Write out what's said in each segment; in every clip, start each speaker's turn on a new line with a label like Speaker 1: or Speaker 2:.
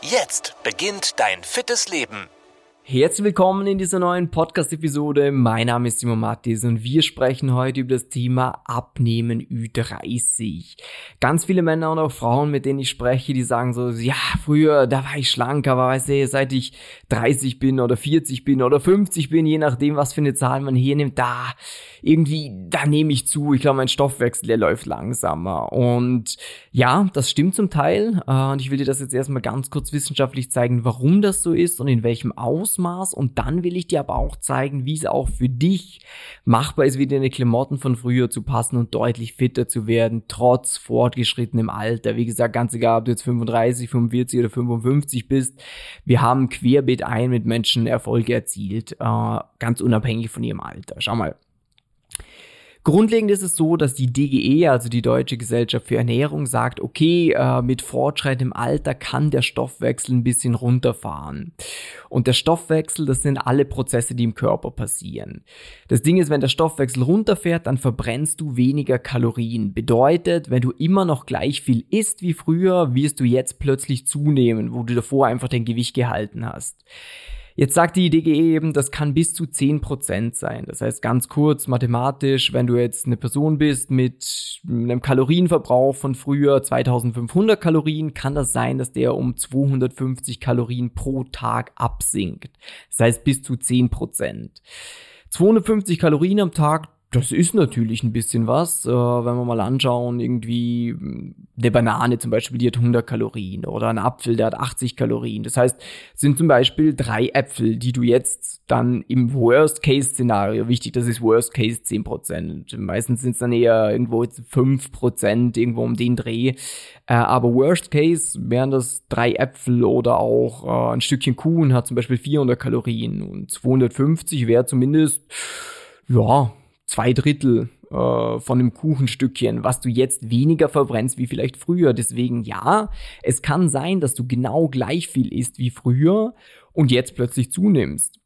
Speaker 1: Jetzt beginnt dein fittes Leben.
Speaker 2: Herzlich willkommen in dieser neuen Podcast-Episode. Mein Name ist Simon Mattis und wir sprechen heute über das Thema Abnehmen Ü30. Ganz viele Männer und auch Frauen, mit denen ich spreche, die sagen so, ja, früher, da war ich schlank, aber weißt du, seit ich 30 bin oder 40 bin oder 50 bin, je nachdem, was für eine Zahl man hier nimmt, da irgendwie, da nehme ich zu. Ich glaube, mein Stoffwechsel, der läuft langsamer. Und ja, das stimmt zum Teil. Äh, und ich will dir das jetzt erstmal ganz kurz wissenschaftlich zeigen, warum das so ist und in welchem Ausmaß. Und dann will ich dir aber auch zeigen, wie es auch für dich machbar ist, wieder in die Klamotten von früher zu passen und deutlich fitter zu werden, trotz fortgeschrittenem Alter. Wie gesagt, ganz egal, ob du jetzt 35, 45 oder 55 bist. Wir haben querbeet ein mit Menschen Erfolge erzielt, äh, ganz unabhängig von ihrem Alter. Schau mal. Grundlegend ist es so, dass die DGE, also die Deutsche Gesellschaft für Ernährung, sagt, okay, äh, mit Fortschritt im Alter kann der Stoffwechsel ein bisschen runterfahren. Und der Stoffwechsel, das sind alle Prozesse, die im Körper passieren. Das Ding ist, wenn der Stoffwechsel runterfährt, dann verbrennst du weniger Kalorien. Bedeutet, wenn du immer noch gleich viel isst wie früher, wirst du jetzt plötzlich zunehmen, wo du davor einfach dein Gewicht gehalten hast. Jetzt sagt die DGE eben, das kann bis zu 10% sein. Das heißt ganz kurz mathematisch, wenn du jetzt eine Person bist mit einem Kalorienverbrauch von früher 2500 Kalorien, kann das sein, dass der um 250 Kalorien pro Tag absinkt. Das heißt bis zu 10%. 250 Kalorien am Tag, das ist natürlich ein bisschen was, äh, wenn wir mal anschauen, irgendwie hm, eine Banane zum Beispiel, die hat 100 Kalorien oder ein Apfel, der hat 80 Kalorien. Das heißt, sind zum Beispiel drei Äpfel, die du jetzt dann im Worst-Case-Szenario, wichtig, das ist Worst-Case 10%, meistens sind es dann eher irgendwo 5%, irgendwo um den Dreh, äh, aber Worst-Case wären das drei Äpfel oder auch äh, ein Stückchen Kuchen hat zum Beispiel 400 Kalorien und 250 wäre zumindest, ja, zwei Drittel äh, von einem Kuchenstückchen, was du jetzt weniger verbrennst wie vielleicht früher. Deswegen ja, es kann sein, dass du genau gleich viel isst wie früher und jetzt plötzlich zunimmst.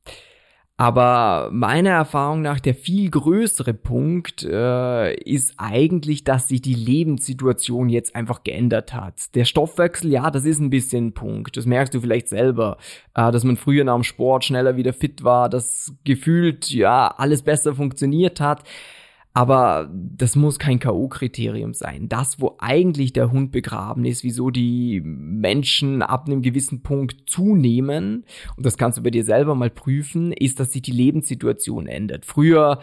Speaker 2: Aber meiner Erfahrung nach der viel größere Punkt äh, ist eigentlich, dass sich die Lebenssituation jetzt einfach geändert hat. Der Stoffwechsel, ja, das ist ein bisschen ein Punkt. Das merkst du vielleicht selber, äh, dass man früher nach dem Sport schneller wieder fit war, dass gefühlt ja alles besser funktioniert hat. Aber das muss kein K.O.-Kriterium sein. Das, wo eigentlich der Hund begraben ist, wieso die Menschen ab einem gewissen Punkt zunehmen, und das kannst du bei dir selber mal prüfen, ist, dass sich die Lebenssituation ändert. Früher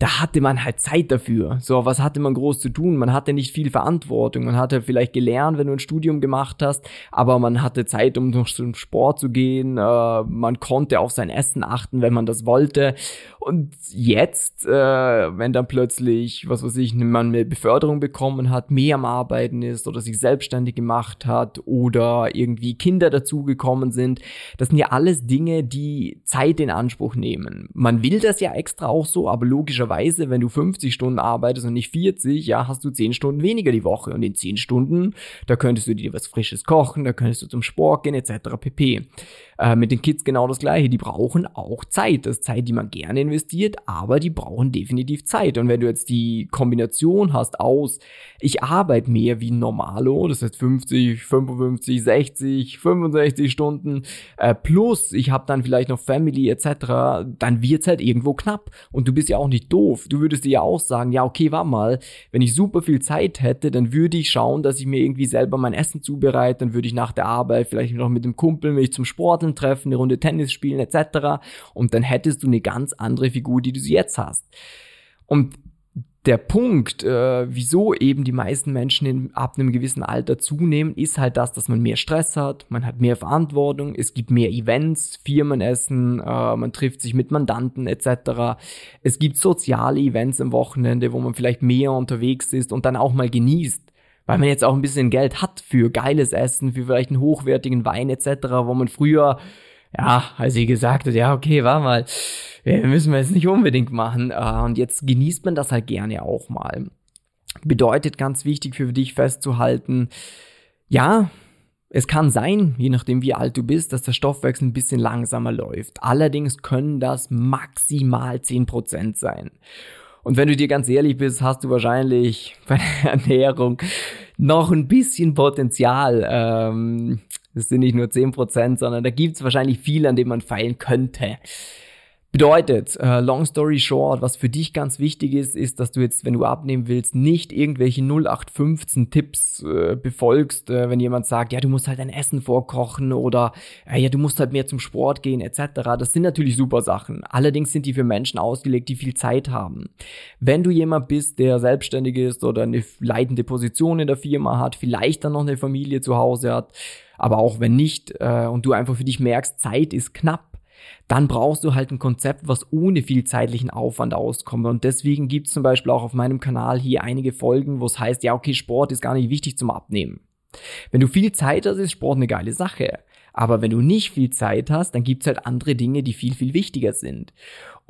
Speaker 2: da hatte man halt Zeit dafür. So, was hatte man groß zu tun? Man hatte nicht viel Verantwortung. Man hatte vielleicht gelernt, wenn du ein Studium gemacht hast, aber man hatte Zeit, um noch zum Sport zu gehen. Äh, man konnte auf sein Essen achten, wenn man das wollte. Und jetzt, äh, wenn dann plötzlich, was weiß ich, man eine Beförderung bekommen hat, mehr am Arbeiten ist oder sich selbstständig gemacht hat oder irgendwie Kinder dazugekommen sind, das sind ja alles Dinge, die Zeit in Anspruch nehmen. Man will das ja extra auch so, aber logischerweise logischerweise, wenn du 50 Stunden arbeitest und nicht 40, ja, hast du 10 Stunden weniger die Woche. Und in 10 Stunden, da könntest du dir was Frisches kochen, da könntest du zum Sport gehen, etc. pp. Äh, mit den Kids genau das gleiche. Die brauchen auch Zeit. Das ist Zeit, die man gerne investiert, aber die brauchen definitiv Zeit. Und wenn du jetzt die Kombination hast aus, ich arbeite mehr wie ein Normalo, das heißt 50, 55, 60, 65 Stunden, äh, plus ich habe dann vielleicht noch Family etc., dann wird's halt irgendwo knapp. Und du bist ja auch nicht doof. Du würdest dir ja auch sagen, ja, okay, warte mal, wenn ich super viel Zeit hätte, dann würde ich schauen, dass ich mir irgendwie selber mein Essen zubereite, dann würde ich nach der Arbeit vielleicht noch mit dem Kumpel mich zum Sporteln Freunden treffen, eine Runde Tennis spielen etc. Und dann hättest du eine ganz andere Figur, die du jetzt hast. Und der Punkt, äh, wieso eben die meisten Menschen in, ab einem gewissen Alter zunehmen, ist halt das, dass man mehr Stress hat, man hat mehr Verantwortung, es gibt mehr Events, Firmenessen, äh, man trifft sich mit Mandanten etc. Es gibt soziale Events am Wochenende, wo man vielleicht mehr unterwegs ist und dann auch mal genießt weil man jetzt auch ein bisschen Geld hat für geiles Essen, für vielleicht einen hochwertigen Wein etc., wo man früher ja, als sie gesagt hat, ja, okay, war mal, müssen wir jetzt nicht unbedingt machen. Äh, und jetzt genießt man das halt gerne auch mal. Bedeutet ganz wichtig für dich festzuhalten, ja, es kann sein, je nachdem wie alt du bist, dass der Stoffwechsel ein bisschen langsamer läuft. Allerdings können das maximal 10% sein. Und wenn du dir ganz ehrlich bist, hast du wahrscheinlich bei der Ernährung noch ein bisschen Potenzial. Ähm, das sind nicht nur 10%, sondern da gibt es wahrscheinlich viel, an dem man feilen könnte. Bedeutet, äh, long story short, was für dich ganz wichtig ist, ist, dass du jetzt, wenn du abnehmen willst, nicht irgendwelche 0815 Tipps äh, befolgst, äh, wenn jemand sagt, ja, du musst halt dein Essen vorkochen oder äh, ja, du musst halt mehr zum Sport gehen etc. Das sind natürlich super Sachen. Allerdings sind die für Menschen ausgelegt, die viel Zeit haben. Wenn du jemand bist, der selbstständig ist oder eine leitende Position in der Firma hat, vielleicht dann noch eine Familie zu Hause hat, aber auch wenn nicht äh, und du einfach für dich merkst, Zeit ist knapp, dann brauchst du halt ein Konzept, was ohne viel zeitlichen Aufwand auskommt. Und deswegen gibt es zum Beispiel auch auf meinem Kanal hier einige Folgen, wo es heißt, ja, okay, Sport ist gar nicht wichtig zum Abnehmen. Wenn du viel Zeit hast, ist Sport eine geile Sache. Aber wenn du nicht viel Zeit hast, dann gibt's halt andere Dinge, die viel, viel wichtiger sind.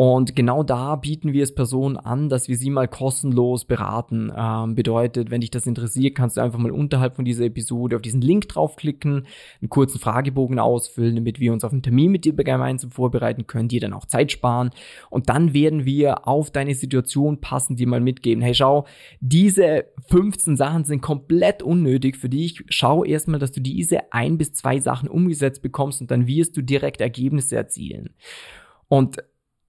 Speaker 2: Und genau da bieten wir es Personen an, dass wir sie mal kostenlos beraten. Ähm, bedeutet, wenn dich das interessiert, kannst du einfach mal unterhalb von dieser Episode auf diesen Link draufklicken, einen kurzen Fragebogen ausfüllen, damit wir uns auf einen Termin mit dir gemeinsam vorbereiten können, dir dann auch Zeit sparen. Und dann werden wir auf deine Situation passend dir mal mitgeben. Hey, schau, diese 15 Sachen sind komplett unnötig für dich. Schau erstmal, dass du diese ein bis zwei Sachen umgesetzt bekommst und dann wirst du direkt Ergebnisse erzielen. Und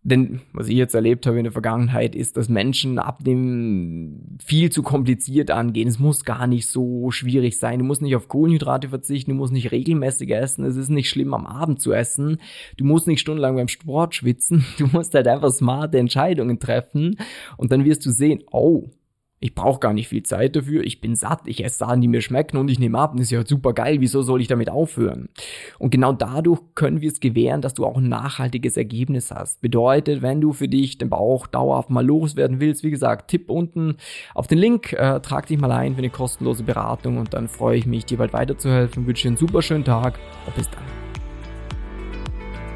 Speaker 2: denn was ich jetzt erlebt habe in der Vergangenheit, ist, dass Menschen ab dem viel zu kompliziert angehen. Es muss gar nicht so schwierig sein. Du musst nicht auf Kohlenhydrate verzichten, du musst nicht regelmäßig essen. Es ist nicht schlimm, am Abend zu essen. Du musst nicht stundenlang beim Sport schwitzen. Du musst halt einfach smarte Entscheidungen treffen. Und dann wirst du sehen, oh, ich brauche gar nicht viel Zeit dafür, ich bin satt, ich esse Sachen, die mir schmecken und ich nehme ab, das ist ja super geil, wieso soll ich damit aufhören? Und genau dadurch können wir es gewähren, dass du auch ein nachhaltiges Ergebnis hast. Bedeutet, wenn du für dich den Bauch dauerhaft mal loswerden willst, wie gesagt, Tipp unten auf den Link, äh, trag dich mal ein für eine kostenlose Beratung und dann freue ich mich, dir bald weiterzuhelfen, wünsche dir einen super schönen Tag und bis dann.